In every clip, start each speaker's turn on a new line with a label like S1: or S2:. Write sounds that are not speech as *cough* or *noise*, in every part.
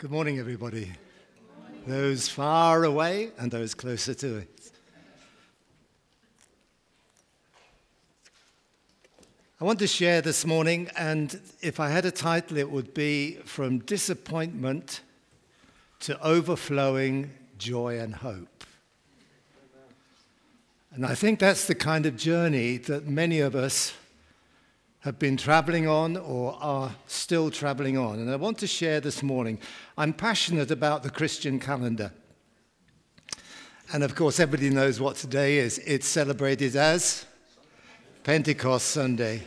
S1: Good morning, everybody. Those far away and those closer to it. I want to share this morning, and if I had a title, it would be From Disappointment to Overflowing Joy and Hope. And I think that's the kind of journey that many of us have been traveling on or are still traveling on. And I want to share this morning. I'm passionate about the Christian calendar. And of course, everybody knows what today is. It's celebrated as Pentecost Sunday.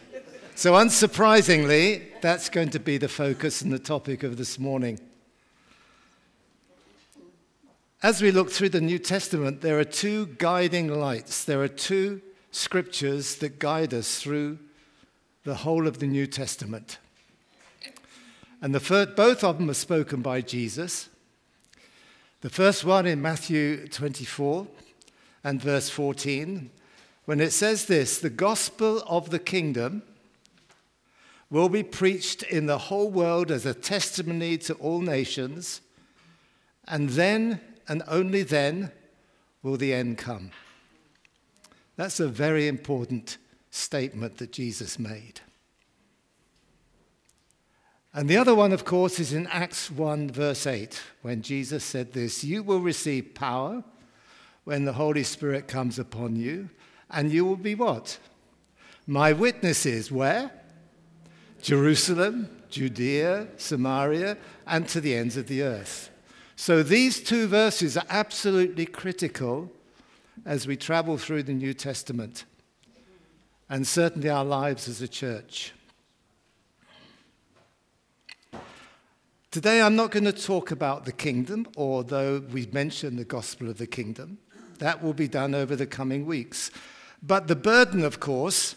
S1: So, unsurprisingly, that's going to be the focus and the topic of this morning. As we look through the New Testament, there are two guiding lights. There are two scriptures that guide us through the whole of the New Testament. And the first, both of them are spoken by Jesus. The first one in Matthew 24 and verse 14, when it says this the gospel of the kingdom will be preached in the whole world as a testimony to all nations, and then and only then will the end come. That's a very important statement that Jesus made. And the other one, of course, is in Acts 1, verse 8, when Jesus said this You will receive power when the Holy Spirit comes upon you, and you will be what? My witnesses. Where? Jerusalem, Judea, Samaria, and to the ends of the earth. So these two verses are absolutely critical as we travel through the New Testament and certainly our lives as a church. Today, I'm not going to talk about the kingdom, although we've mentioned the gospel of the kingdom. That will be done over the coming weeks. But the burden, of course,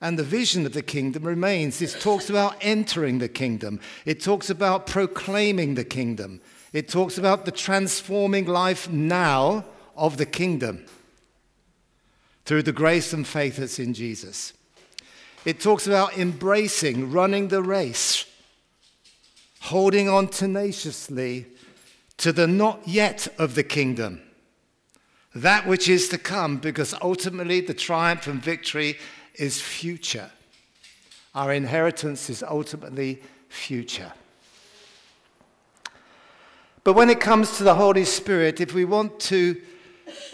S1: and the vision of the kingdom remains. It talks about entering the kingdom, it talks about proclaiming the kingdom, it talks about the transforming life now of the kingdom through the grace and faith that's in Jesus. It talks about embracing, running the race, holding on tenaciously to the not yet of the kingdom, that which is to come, because ultimately the triumph and victory is future. Our inheritance is ultimately future. But when it comes to the Holy Spirit, if we want to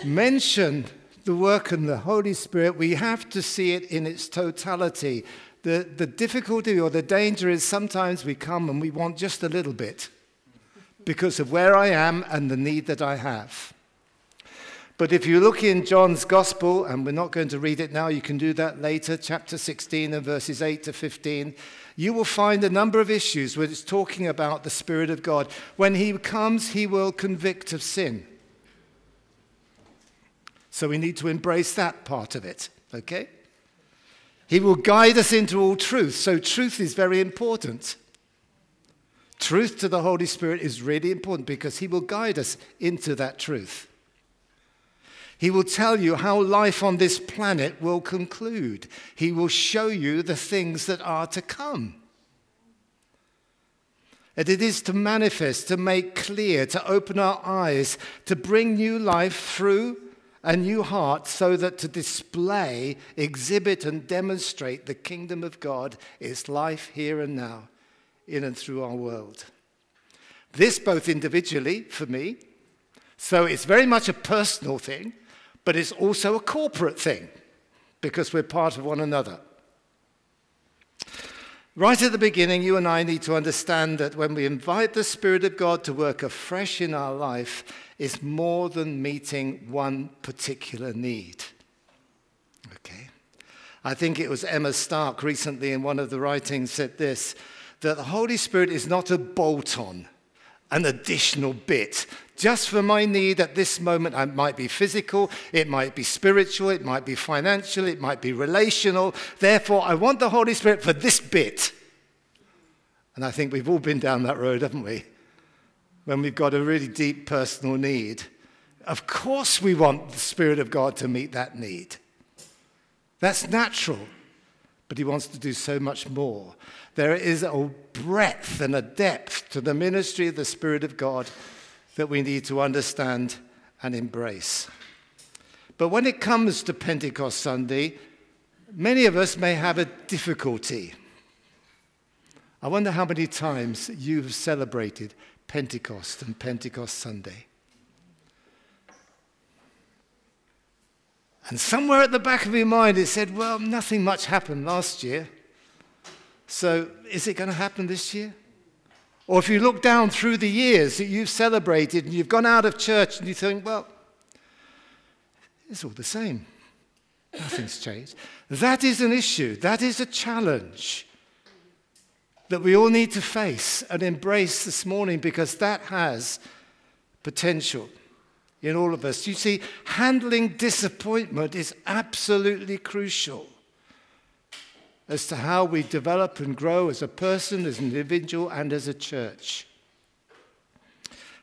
S1: mention the work and the Holy Spirit, we have to see it in its totality. The, the difficulty or the danger is sometimes we come and we want just a little bit because of where I am and the need that I have. But if you look in John's Gospel, and we're not going to read it now, you can do that later, chapter 16 and verses 8 to 15, you will find a number of issues where it's talking about the Spirit of God. When He comes, He will convict of sin. So we need to embrace that part of it, okay? He will guide us into all truth. So truth is very important. Truth to the Holy Spirit is really important because He will guide us into that truth. He will tell you how life on this planet will conclude. He will show you the things that are to come. And it is to manifest, to make clear, to open our eyes, to bring new life through a new heart so that to display, exhibit, and demonstrate the kingdom of God is life here and now in and through our world. This both individually for me, so it's very much a personal thing, but it's also a corporate thing because we're part of one another. Right at the beginning, you and I need to understand that when we invite the Spirit of God to work afresh in our life, is more than meeting one particular need. Okay? I think it was Emma Stark recently in one of the writings said this that the Holy Spirit is not a bolt on, an additional bit. Just for my need at this moment, it might be physical, it might be spiritual, it might be financial, it might be relational. Therefore, I want the Holy Spirit for this bit. And I think we've all been down that road, haven't we? when we've got a really deep personal need, of course we want the Spirit of God to meet that need. That's natural. But He wants to do so much more. There is a breadth and a depth to the ministry of the Spirit of God that we need to understand and embrace. But when it comes to Pentecost Sunday, many of us may have a difficulty. I wonder how many times you've celebrated Pentecost and Pentecost Sunday. And somewhere at the back of your mind, it said, Well, nothing much happened last year. So is it going to happen this year? Or if you look down through the years that you've celebrated and you've gone out of church and you think, Well, it's all the same. Nothing's changed. That is an issue. That is a challenge that we all need to face and embrace this morning because that has potential in all of us. You see, handling disappointment is absolutely crucial as to how we develop and grow as a person, as an individual, and as a church.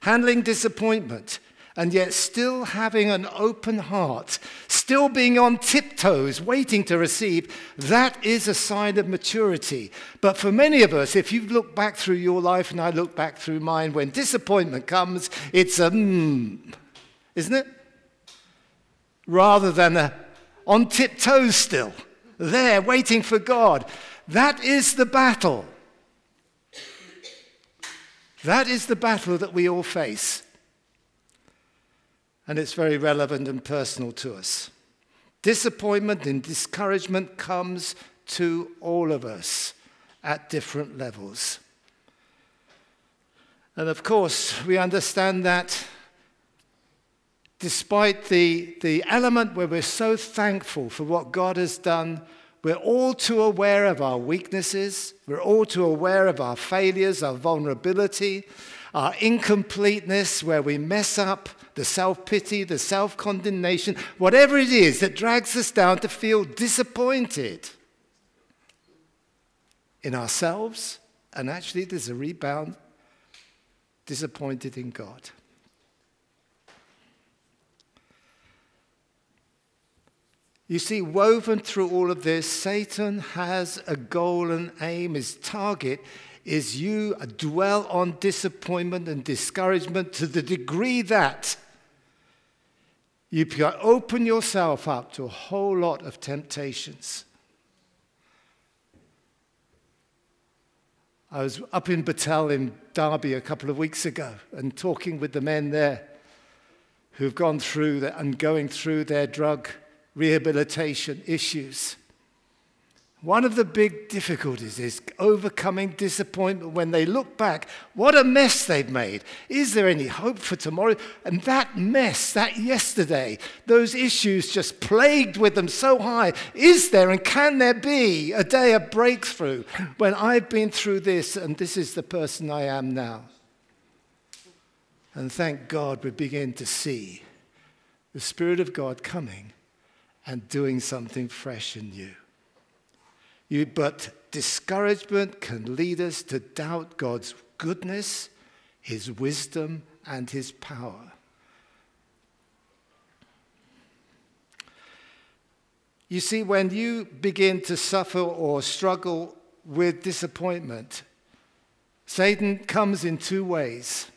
S1: Handling disappointment and yet still having an open heart, still being on tiptoes, waiting to receive, that is a sign of maturity. But for many of us, if you look back through your life and I look back through mine, when disappointment comes, it's a mm, isn't it? Rather than a on tiptoes still, there waiting for God. That is the battle. That is the battle that we all face and it's very relevant and personal to us. Disappointment and discouragement comes to all of us at different levels. And of course, we understand that despite the, the element where we're so thankful for what God has done, we're all too aware of our weaknesses, we're all too aware of our failures, our vulnerability, our incompleteness, where we mess up, the self pity, the self condemnation, whatever it is that drags us down to feel disappointed in ourselves. And actually, there's a rebound disappointed in God. You see, woven through all of this, Satan has a goal and aim. His target is you dwell on disappointment and discouragement to the degree that you open yourself up to a whole lot of temptations. I was up in Betel in Derby a couple of weeks ago and talking with the men there who've gone through and going through their drug rehabilitation issues. One of the big difficulties is overcoming disappointment when they look back. What a mess they've made. Is there any hope for tomorrow? And that mess, that yesterday, those issues just plagued with them so high. Is there and can there be a day of breakthrough when I've been through this and this is the person I am now? And thank God we begin to see the Spirit of God coming and doing something fresh and new. You, but discouragement can lead us to doubt God's goodness, His wisdom, and His power. You see, when you begin to suffer or struggle with disappointment, Satan comes in two ways.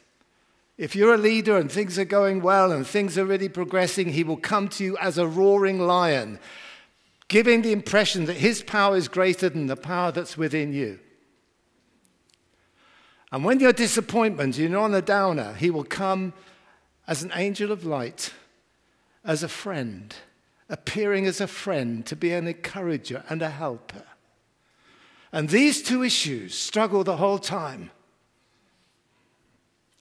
S1: If you're a leader and things are going well and things are really progressing, he will come to you as a roaring lion giving the impression that his power is greater than the power that's within you. And when you're disappointed, you're on a downer, he will come as an angel of light, as a friend, appearing as a friend to be an encourager and a helper. And these two issues struggle the whole time.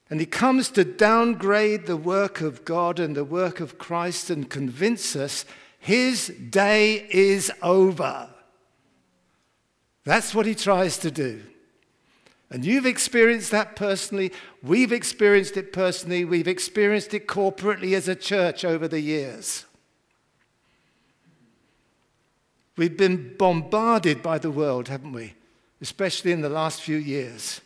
S1: And he comes to downgrade the work of God and the work of Christ and convince us his day is over. That's what he tries to do. And you've experienced that personally. We've experienced it personally. We've experienced it corporately as a church over the years. We've been bombarded by the world, haven't we? Especially in the last few years.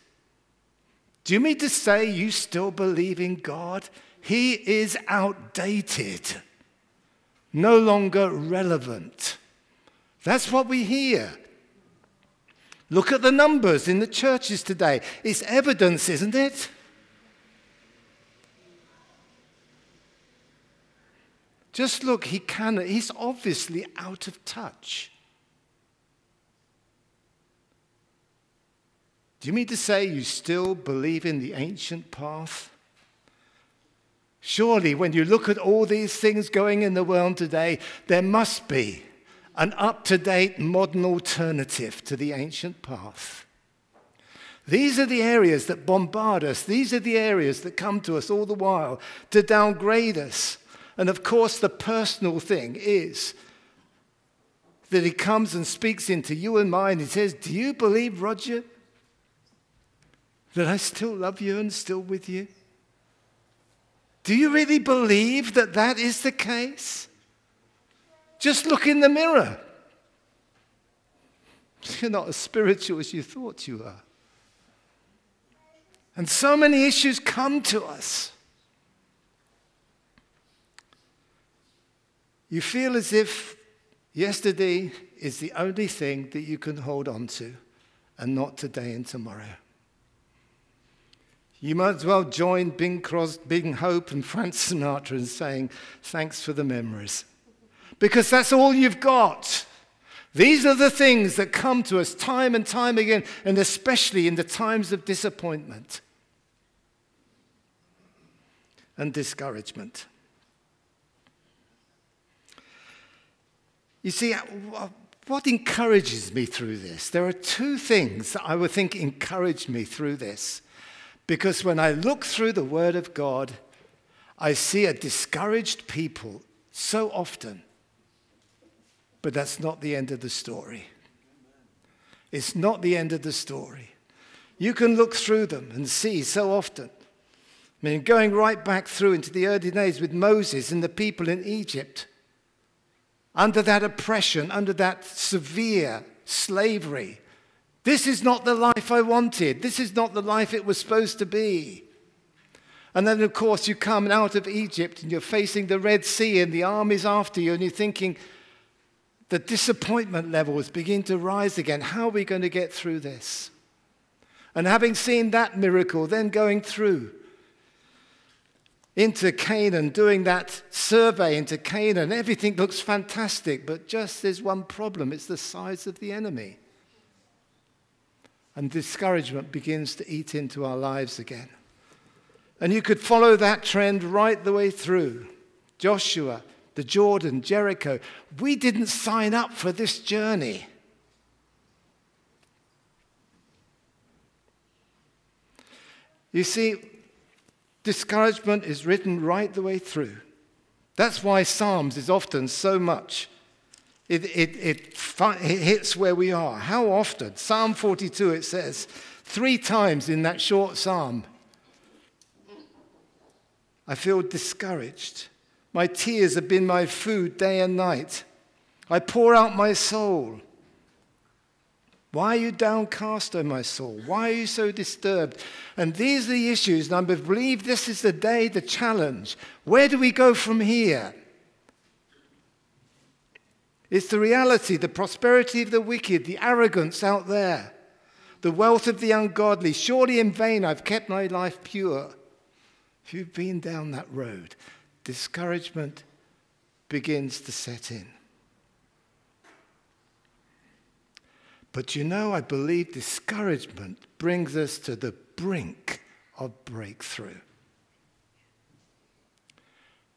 S1: Do you mean to say you still believe in God? He is outdated no longer relevant. That's what we hear Look at the numbers in the churches today. It's evidence, isn't it? Just look, he can, he's obviously out of touch. Do you mean to say you still believe in the ancient path? Surely, when you look at all these things going in the world today, there must be an up to date modern alternative to the ancient path. These are the areas that bombard us. These are the areas that come to us all the while to downgrade us. And of course, the personal thing is that he comes and speaks into you and mine. He says, Do you believe, Roger, that I still love you and still with you? Do you really believe that that is the case? Just look in the mirror. *laughs* You're not as spiritual as you thought you were. And so many issues come to us. You feel as if yesterday is the only thing that you can hold on to and not today and tomorrow. You might as well join Bing, Cros- Bing Hope and Frank Sinatra in saying, Thanks for the memories. Because that's all you've got. These are the things that come to us time and time again, and especially in the times of disappointment and discouragement. You see, what encourages me through this? There are two things that I would think encourage me through this. Because when I look through the Word of God, I see a discouraged people so often. But that's not the end of the story. It's not the end of the story. You can look through them and see so often. I mean, going right back through into the early days with Moses and the people in Egypt, under that oppression, under that severe slavery, this is not the life I wanted. This is not the life it was supposed to be. And then, of course, you come out of Egypt and you're facing the Red Sea and the army's after you, and you're thinking, the disappointment levels begin to rise again. How are we going to get through this? And having seen that miracle, then going through into Canaan, doing that survey into Canaan, everything looks fantastic, but just there's one problem it's the size of the enemy and discouragement begins to eat into our lives again. And you could follow that trend right the way through. Joshua, the Jordan, Jericho. We didn't sign up for this journey. You see, discouragement is written right the way through. That's why Psalms is often so much it, it, it, it hits where we are. How often? Psalm 42, it says, three times in that short psalm, I feel discouraged. My tears have been my food day and night. I pour out my soul. Why are you downcast, O my soul? Why are you so disturbed? And these are the issues, and I believe this is the day, the challenge. Where do we go from here? It's the reality, the prosperity of the wicked, the arrogance out there, the wealth of the ungodly. Surely in vain I've kept my life pure. If you've been down that road, discouragement begins to set in. But you know, I believe discouragement brings us to the brink of breakthrough.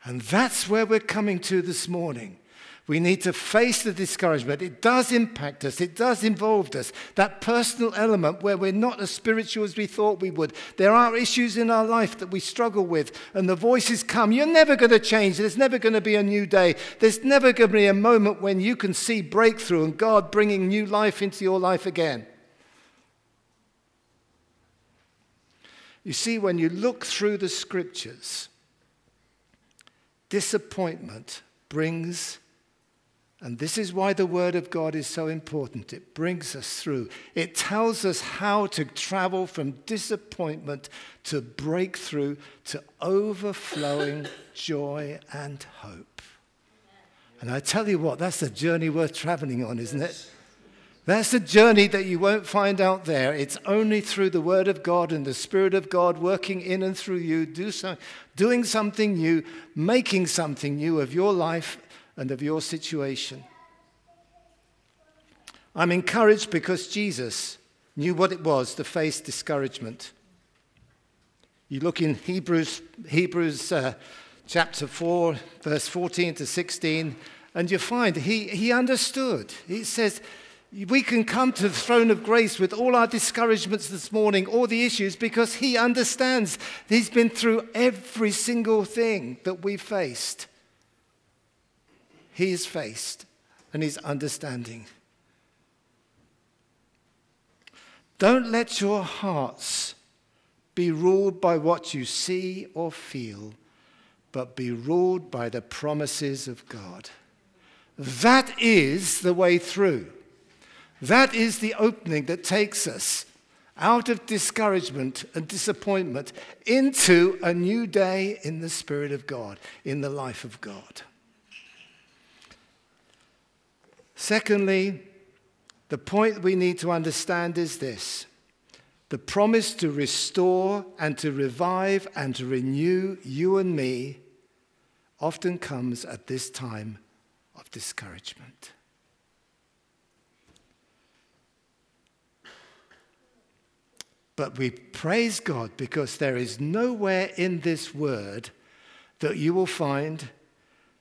S1: And that's where we're coming to this morning. We need to face the discouragement. It does impact us, it does involve us. That personal element where we're not as spiritual as we thought we would. There are issues in our life that we struggle with, and the voices come. You're never going to change. There's never going to be a new day. There's never going to be a moment when you can see breakthrough and God bringing new life into your life again. You see, when you look through the scriptures, disappointment brings and this is why the Word of God is so important. It brings us through, it tells us how to travel from disappointment to breakthrough to overflowing *laughs* joy and hope. And I tell you what, that's a journey worth traveling on, isn't it? That's a journey that you won't find out there. It's only through the Word of God and the Spirit of God working in and through you, do so, doing something new, making something new of your life and of your situation. I'm encouraged because Jesus knew what it was to face discouragement. You look in Hebrews, Hebrews uh, chapter 4, verse 14 to 16, and you find he, he understood. He says, we can come to the throne of grace with all our discouragements this morning, all the issues, because He understands. He's been through every single thing that we faced. He's faced, and He's understanding. Don't let your hearts be ruled by what you see or feel, but be ruled by the promises of God. That is the way through. That is the opening that takes us out of discouragement and disappointment into a new day in the Spirit of God, in the life of God. Secondly, the point we need to understand is this the promise to restore and to revive and to renew you and me often comes at this time of discouragement. But we praise God because there is nowhere in this word that you will find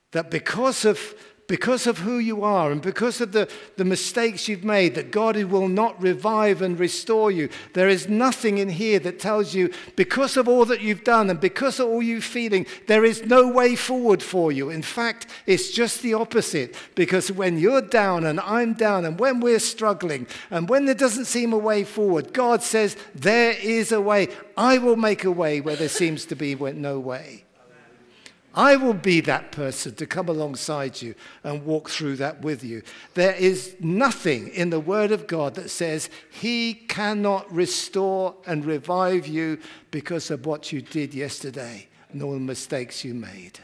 S1: that because of because of who you are and because of the, the mistakes you've made, that God will not revive and restore you. There is nothing in here that tells you, because of all that you've done and because of all you're feeling, there is no way forward for you. In fact, it's just the opposite. Because when you're down and I'm down and when we're struggling and when there doesn't seem a way forward, God says, There is a way. I will make a way where there seems to be no way. I will be that person to come alongside you and walk through that with you. There is nothing in the Word of God that says He cannot restore and revive you because of what you did yesterday nor the mistakes you made.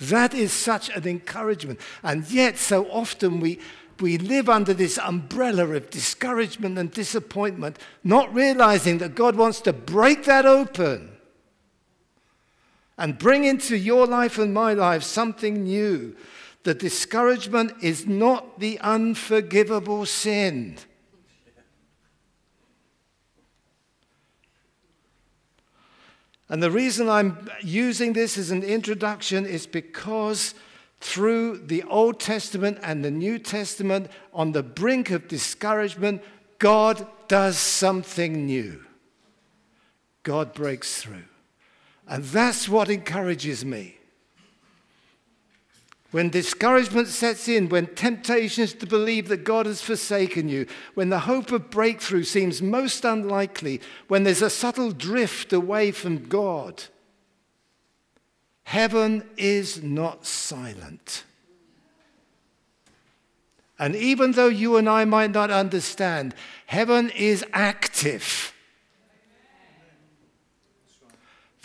S1: That is such an encouragement. And yet, so often we, we live under this umbrella of discouragement and disappointment, not realizing that God wants to break that open and bring into your life and my life something new. The discouragement is not the unforgivable sin. And the reason I'm using this as an introduction is because through the Old Testament and the New Testament, on the brink of discouragement, God does something new. God breaks through. And that's what encourages me. When discouragement sets in, when temptations to believe that God has forsaken you, when the hope of breakthrough seems most unlikely, when there's a subtle drift away from God, heaven is not silent. And even though you and I might not understand, heaven is active.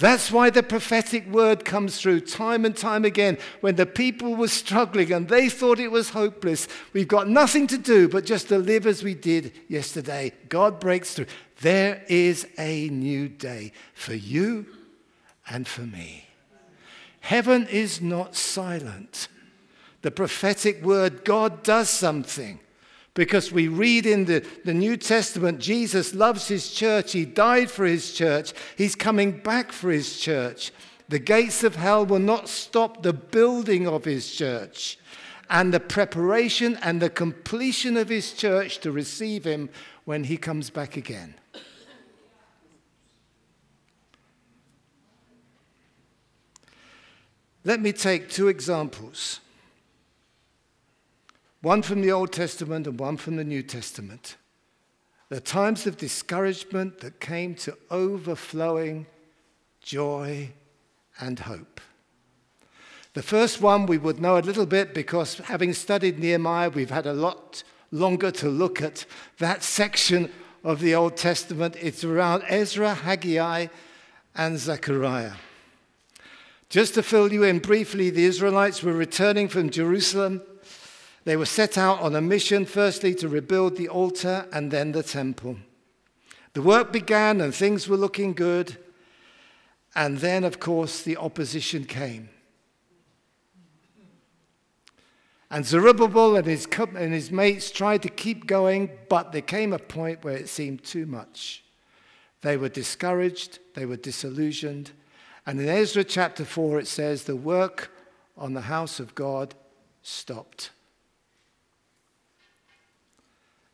S1: That's why the prophetic word comes through time and time again. When the people were struggling and they thought it was hopeless, we've got nothing to do but just to live as we did yesterday. God breaks through. There is a new day for you and for me. Heaven is not silent. The prophetic word, God does something. Because we read in the, the New Testament, Jesus loves his church. He died for his church. He's coming back for his church. The gates of hell will not stop the building of his church and the preparation and the completion of his church to receive him when he comes back again. Let me take two examples one from the Old Testament and one from the New Testament. The times of discouragement that came to overflowing joy and hope. The first one we would know a little bit because having studied Nehemiah, we've had a lot longer to look at that section of the Old Testament. It's around Ezra, Haggai, and Zechariah. Just to fill you in briefly, the Israelites were returning from Jerusalem They were set out on a mission, firstly to rebuild the altar and then the temple. The work began and things were looking good. And then, of course, the opposition came. And Zerubbabel and his, and his mates tried to keep going, but there came a point where it seemed too much. They were discouraged, they were disillusioned. And in Ezra chapter 4, it says, the work on the house of God stopped.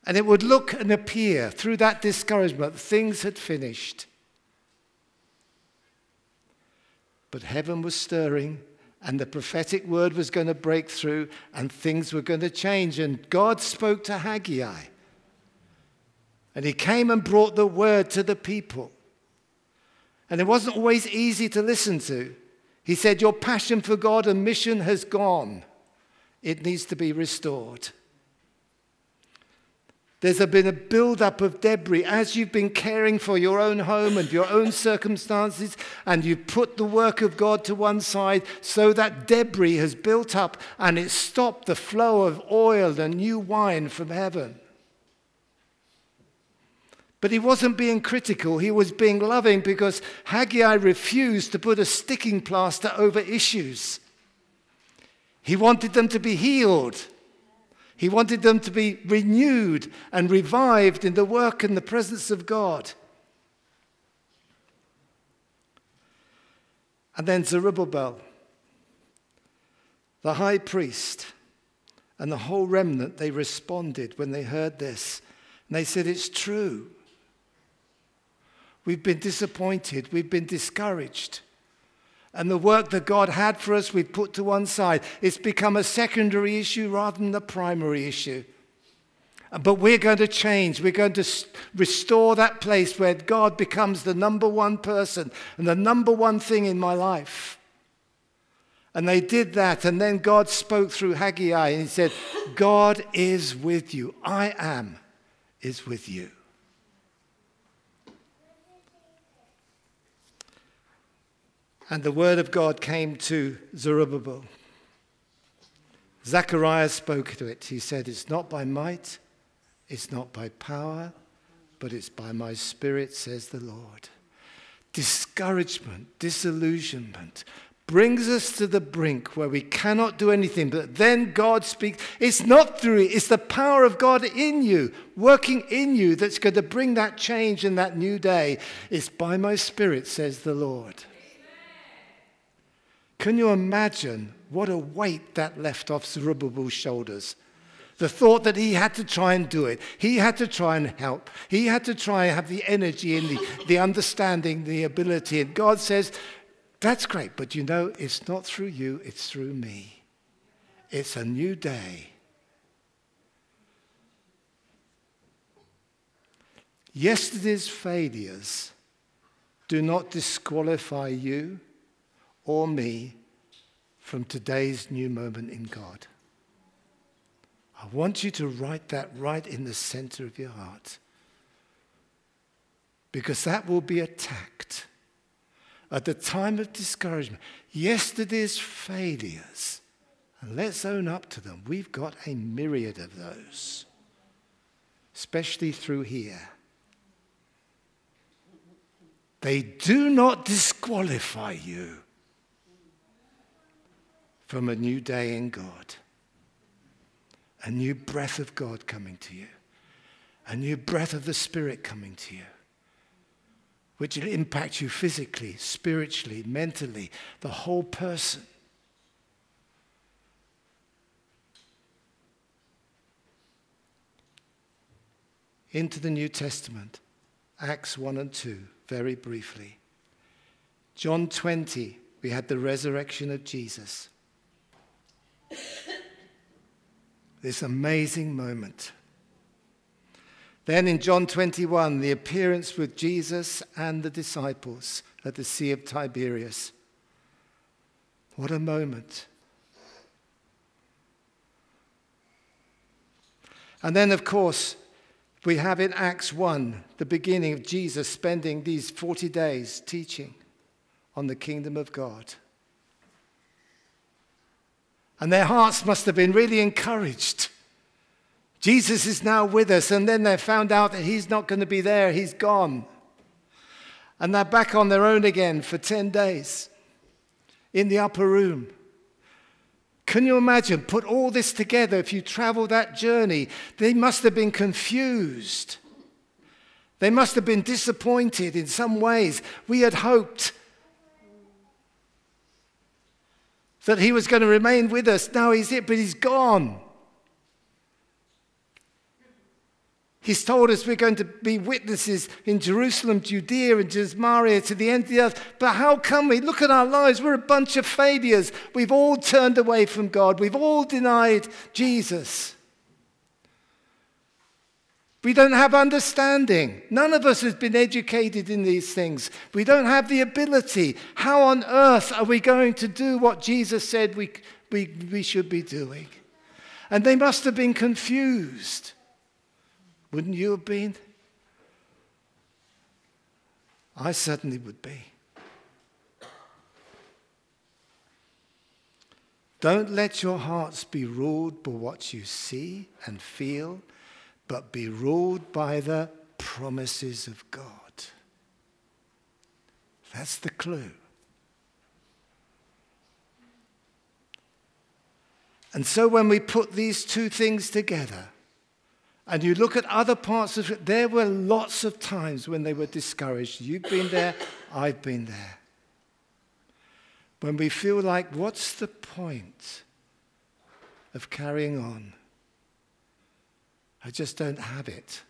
S1: And it would look and appear through that discouragement things had finished. But heaven was stirring, and the prophetic word was going to break through, and things were going to change. And God spoke to Haggai. And he came and brought the word to the people. And it wasn't always easy to listen to. He said, Your passion for God and mission has gone, it needs to be restored. There's been a build-up of debris as you've been caring for your own home and your own circumstances, and you've put the work of God to one side, so that debris has built up and it stopped the flow of oil and new wine from heaven. But he wasn't being critical, he was being loving because Haggai refused to put a sticking plaster over issues. He wanted them to be healed. He wanted them to be renewed and revived in the work and the presence of God. And then Zerubbabel, the high priest, and the whole remnant, they responded when they heard this. And they said, It's true. We've been disappointed. We've been discouraged. And the work that God had for us, we've put to one side. It's become a secondary issue rather than the primary issue. But we're going to change. We're going to restore that place where God becomes the number one person and the number one thing in my life. And they did that. And then God spoke through Haggai and he said, God is with you. I am is with you. And the word of God came to Zerubbabel. Zechariah spoke to it. He said, It's not by might, it's not by power, but it's by my spirit, says the Lord. Discouragement, disillusionment brings us to the brink where we cannot do anything, but then God speaks. It's not through it, it's the power of God in you, working in you, that's going to bring that change in that new day. It's by my spirit, says the Lord. Can you imagine what a weight that left off Zerubbabel's shoulders? The thought that he had to try and do it. He had to try and help. He had to try and have the energy and the, the understanding, the ability. And God says, That's great, but you know, it's not through you, it's through me. It's a new day. Yesterday's failures do not disqualify you or me from today's new moment in God. I want you to write that right in the center of your heart. Because that will be attacked at the time of discouragement. Yesterday's failures, and let's own up to them. We've got a myriad of those, especially through here. They do not disqualify you from a new day in God. A new breath of God coming to you. A new breath of the Spirit coming to you, which will impact you physically, spiritually, mentally, the whole person. Into the New Testament, Acts 1 and 2, very briefly. John 20, we had the resurrection of Jesus. This amazing moment. Then in John 21, the appearance with Jesus and the disciples at the Sea of Tiberias. What a moment. And then, of course, we have in Acts 1 the beginning of Jesus spending these 40 days teaching on the kingdom of God. And their hearts must have been really encouraged. Jesus is now with us, and then they found out that he's not going to be there, he's gone. And they're back on their own again for 10 days in the upper room. Can you imagine? Put all this together. If you travel that journey, they must have been confused. They must have been disappointed in some ways. We had hoped that he was going to remain with us. Now he's here, but he's gone. He's told us we're going to be witnesses in Jerusalem, Judea, and Samaria to the end of the earth. But how come we? Look at our lives. We're a bunch of failures. We've all turned away from God. We've all denied Jesus. We don't have understanding. None of us has been educated in these things. We don't have the ability. How on earth are we going to do what Jesus said we, we, we should be doing? And they must have been confused. Wouldn't you have been? I certainly would be. Don't let your hearts be ruled by what you see and feel, but be ruled by the promises of God. That's the clue. And so when we put these two things together, and you look at other parts of it, there were lots of times when they were discouraged. You've been there, I've been there. When we feel like, what's the point of carrying on? I just don't have it.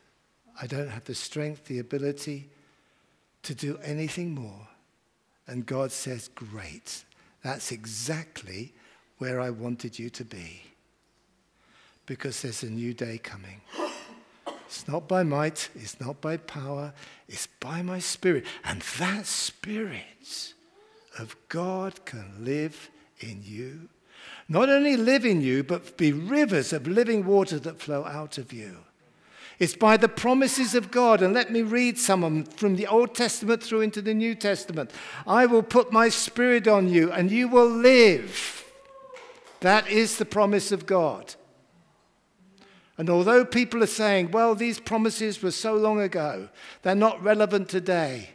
S1: I don't have the strength, the ability to do anything more. And God says, Great. That's exactly where I wanted you to be. Because there's a new day coming. It's not by might, it's not by power, it's by my spirit. And that spirit of God can live in you. Not only live in you, but be rivers of living water that flow out of you. It's by the promises of God. And let me read some of them from the Old Testament through into the New Testament. I will put my spirit on you and you will live. That is the promise of God. And although people are saying, well, these promises were so long ago, they're not relevant today.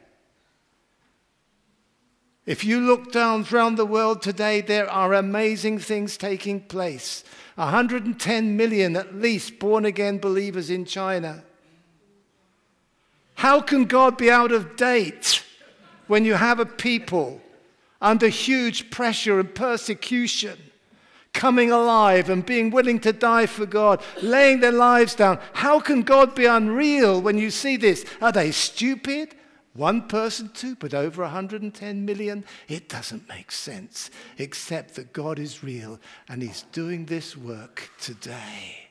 S1: If you look down around the world today, there are amazing things taking place. 110 million at least born again believers in China. How can God be out of date when you have a people under huge pressure and persecution? coming alive and being willing to die for God, laying their lives down. How can God be unreal when you see this? Are they stupid? One person, two, but over 110 million? It doesn't make sense, except that God is real and He's doing this work today.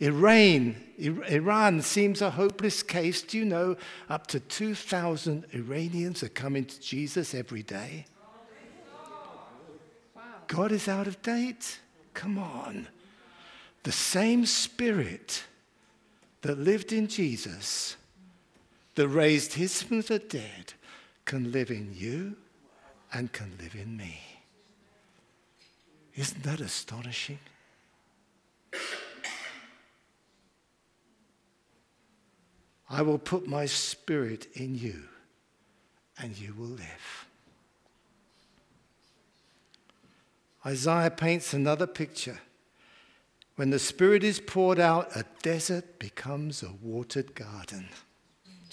S1: Iran, Iran seems a hopeless case. Do you know up to 2,000 Iranians are coming to Jesus every day? God is out of date? Come on. The same spirit that lived in Jesus, that raised his from the dead, can live in you and can live in me. Isn't that astonishing? I will put my spirit in you and you will live. Isaiah paints another picture. When the Spirit is poured out, a desert becomes a watered garden.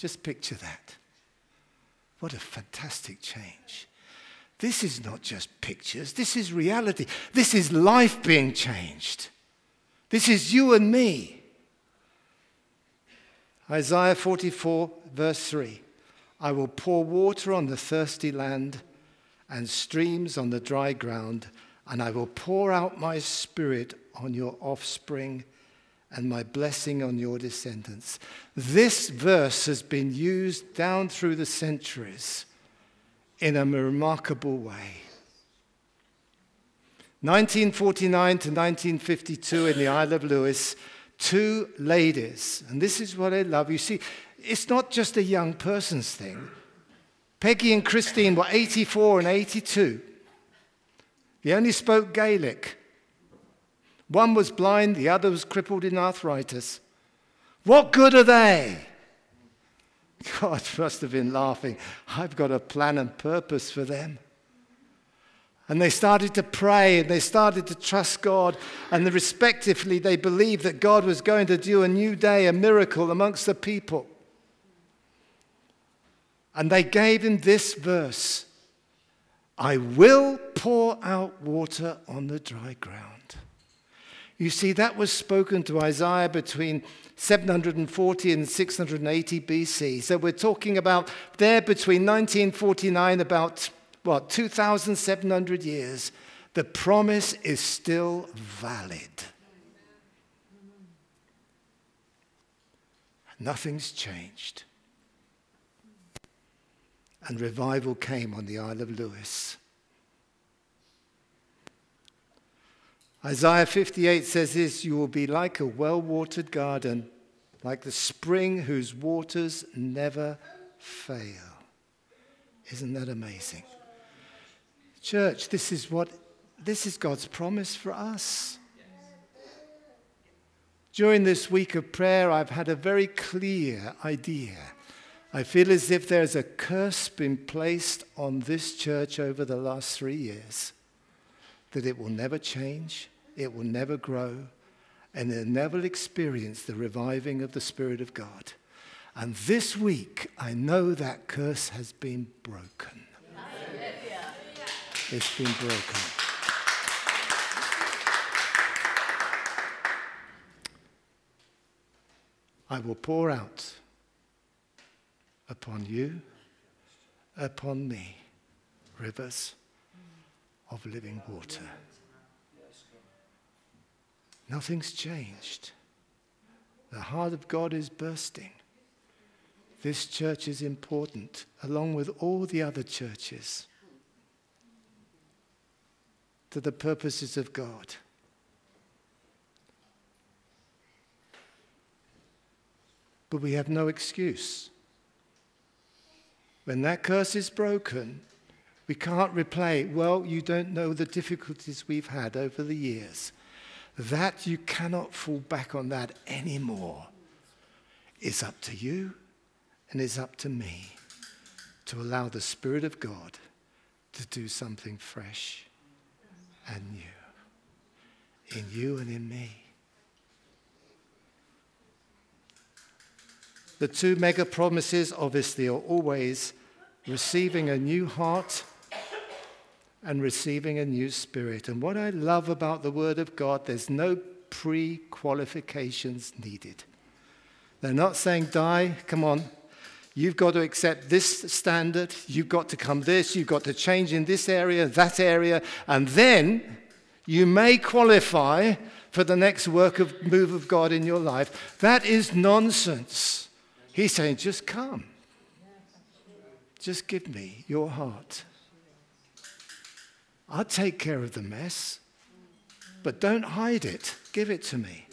S1: Just picture that. What a fantastic change. This is not just pictures, this is reality. This is life being changed. This is you and me. Isaiah 44, verse 3 I will pour water on the thirsty land and streams on the dry ground and I will pour out my spirit on your offspring and my blessing on your descendants. This verse has been used down through the centuries in a remarkable way. 1949 to 1952 in the Isle of Lewis, two ladies, and this is what I love. You see, it's not just a young person's thing. Peggy and Christine were 84 and 82. They only spoke Gaelic. One was blind, the other was crippled in arthritis. What good are they? *laughs* God must have been laughing. I've got a plan and purpose for them. And they started to pray and they started to trust God. And respectively, they believed that God was going to do a new day, a miracle amongst the people. And they gave him this verse I will pour out water on the dry ground. You see, that was spoken to Isaiah between 740 and 680 BC. So we're talking about there between 1949, about what, 2,700 years. The promise is still valid. Nothing's changed. And revival came on the Isle of Lewis. Isaiah 58 says this You will be like a well watered garden, like the spring whose waters never fail. Isn't that amazing? Church, this is what this is God's promise for us. During this week of prayer, I've had a very clear idea. I feel as if there's a curse been placed on this church over the last three years that it will never change, it will never grow, and it will never experience the reviving of the Spirit of God. And this week, I know that curse has been broken. It's been broken. I will pour out upon you, upon me, rivers of living water. Nothing's changed. The heart of God is bursting. This church is important, along with all the other churches, to the purposes of God. But we have no excuse. When that curse is broken, we can't replay, well, you don't know the difficulties we've had over the years. That you cannot fall back on that anymore. is up to you and is up to me to allow the Spirit of God to do something fresh and new in you and in me. The two mega promises, obviously, are always receiving a new heart and receiving a new spirit. And what I love about the Word of God, there's no pre qualifications needed. They're not saying, die, come on. You've got to accept this standard. You've got to come this. You've got to change in this area, that area. And then you may qualify for the next work of move of God in your life. That is nonsense. He's saying, just come. Just give me your heart. I'll take care of the mess, but don't hide it. Give it to me.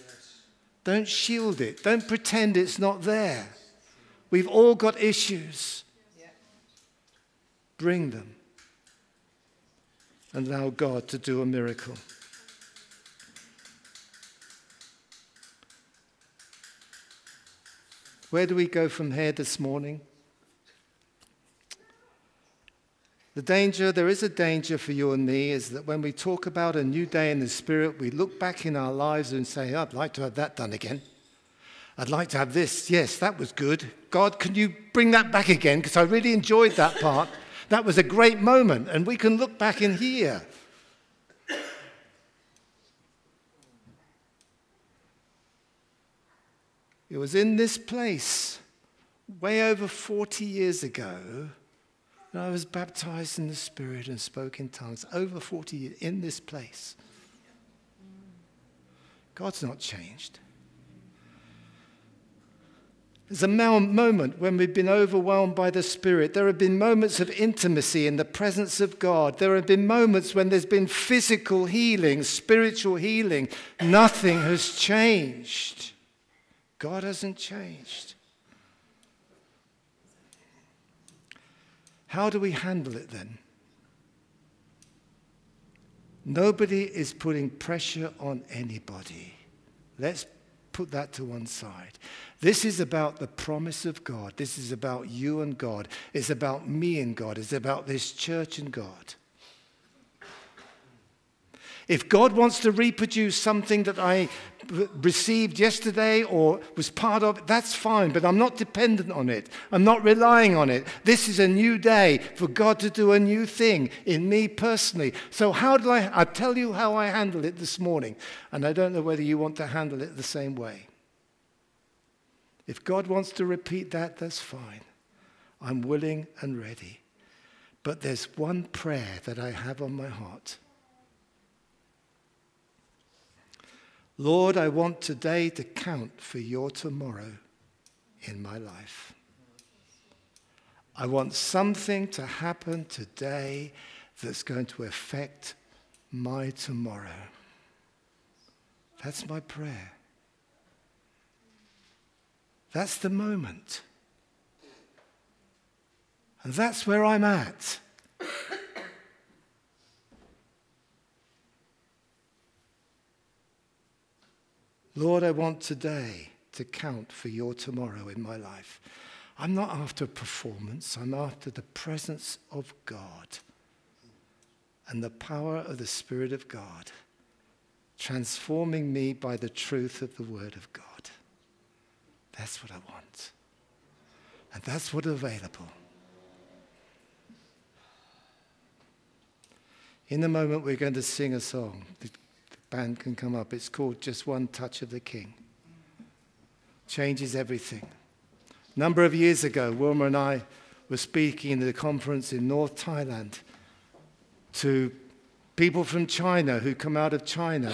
S1: Don't shield it. Don't pretend it's not there. We've all got issues. Bring them and allow God to do a miracle. Where do we go from here this morning? The danger, there is a danger for you and me, is that when we talk about a new day in the Spirit, we look back in our lives and say, I'd like to have that done again. I'd like to have this. Yes, that was good. God, can you bring that back again? Because I really enjoyed that part. That was a great moment. And we can look back in here. It was in this place, way over 40 years ago, and I was baptized in the Spirit and spoke in tongues over 40 years in this place. God's not changed. There's a moment when we've been overwhelmed by the Spirit. There have been moments of intimacy in the presence of God. There have been moments when there's been physical healing, spiritual healing. Nothing has changed. God hasn't changed. How do we handle it then? Nobody is putting pressure on anybody. Let's put that to one side. This is about the promise of God. This is about you and God. It's about me and God. It's about this church and God. If God wants to reproduce something that I received yesterday or was part of, that's fine, but I'm not dependent on it. I'm not relying on it. This is a new day for God to do a new thing in me personally. So, how do I? I tell you how I handle it this morning, and I don't know whether you want to handle it the same way. If God wants to repeat that, that's fine. I'm willing and ready. But there's one prayer that I have on my heart. Lord, I want today to count for your tomorrow in my life. I want something to happen today that's going to affect my tomorrow. That's my prayer. That's the moment. And that's where I'm at. Lord, I want today to count for your tomorrow in my life. I'm not after performance, I'm after the presence of God and the power of the Spirit of God, transforming me by the truth of the Word of God. That's what I want. And that's what's available. In a moment, we're going to sing a song band can come up. It's called Just One Touch of the King. Changes everything. A number of years ago, Wilma and I were speaking at a conference in North Thailand to people from China who come out of China,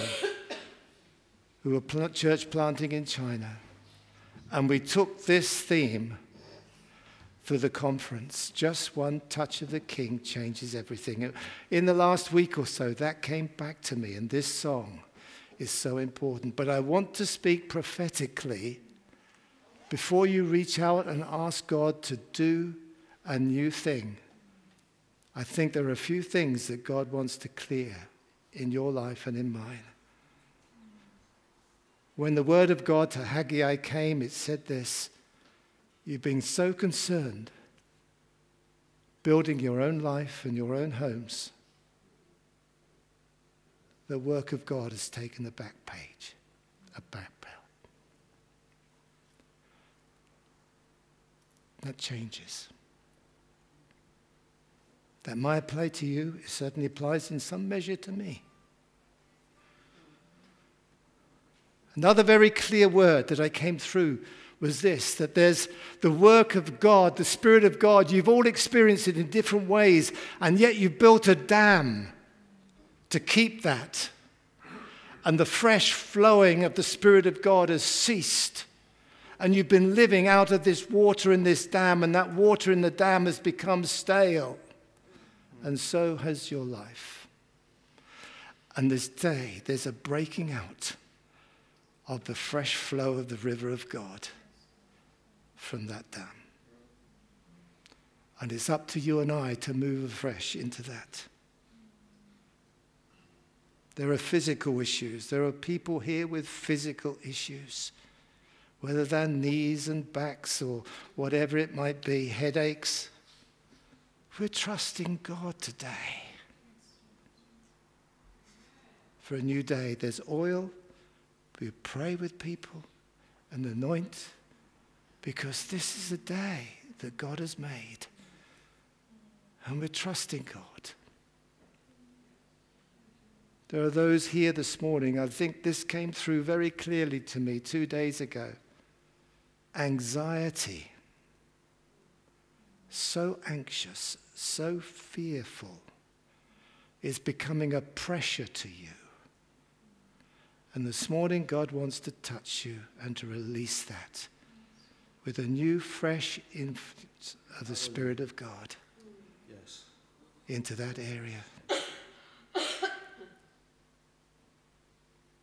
S1: who are church planting in China. And we took this theme for the conference. Just one touch of the king changes everything. In the last week or so, that came back to me, and this song is so important. But I want to speak prophetically before you reach out and ask God to do a new thing. I think there are a few things that God wants to clear in your life and in mine. When the word of God to Haggai came, it said this You've been so concerned building your own life and your own homes. The work of God has taken the back page, a back page. That changes. That might apply to you, it certainly applies in some measure to me. Another very clear word that I came through was this that there's the work of God, the Spirit of God. You've all experienced it in different ways, and yet you've built a dam to keep that. And the fresh flowing of the Spirit of God has ceased. And you've been living out of this water in this dam, and that water in the dam has become stale. And so has your life. And this day, there's a breaking out of the fresh flow of the river of God from that dam. And it's up to you and I to move afresh into that. There are physical issues. There are people here with physical issues, whether they're knees and backs or whatever it might be, headaches. We're trusting God today for a new day. There's oil. We pray with people and anoint because this is a day that God has made. And we're trusting God. There are those here this morning, I think this came through very clearly to me two days ago. Anxiety. So anxious, so fearful is becoming a pressure to you. And this morning, God wants to touch you and to release that with a new, fresh influence of the Spirit of God yes. into that area.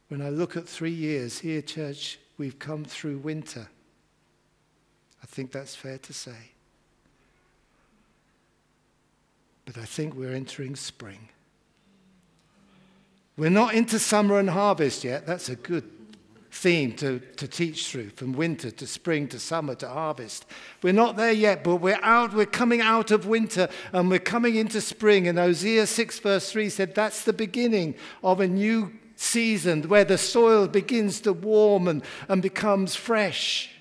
S1: when I look at three years here, church, we've come through winter. I think that's fair to say. But I think we're entering spring. We're not into summer and harvest yet. That's a good theme to, to teach through from winter to spring to summer to harvest. We're not there yet, but we're out, we're coming out of winter and we're coming into spring. And Hosea 6, verse 3 said that's the beginning of a new season where the soil begins to warm and, and becomes fresh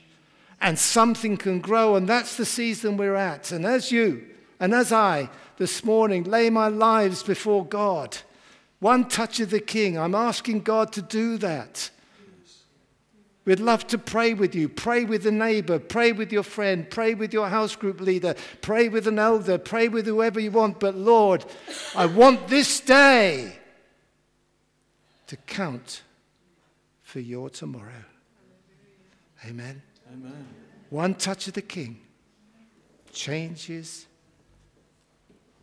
S1: and something can grow. And that's the season we're at. And as you and as I this morning lay my lives before God, one touch of the King, I'm asking God to do that. We'd love to pray with you. Pray with a neighbor. Pray with your friend. Pray with your house group leader. Pray with an elder. Pray with whoever you want. But Lord, I want this day to count for your tomorrow. Amen. Amen. One touch of the King changes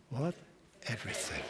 S1: what? Everything.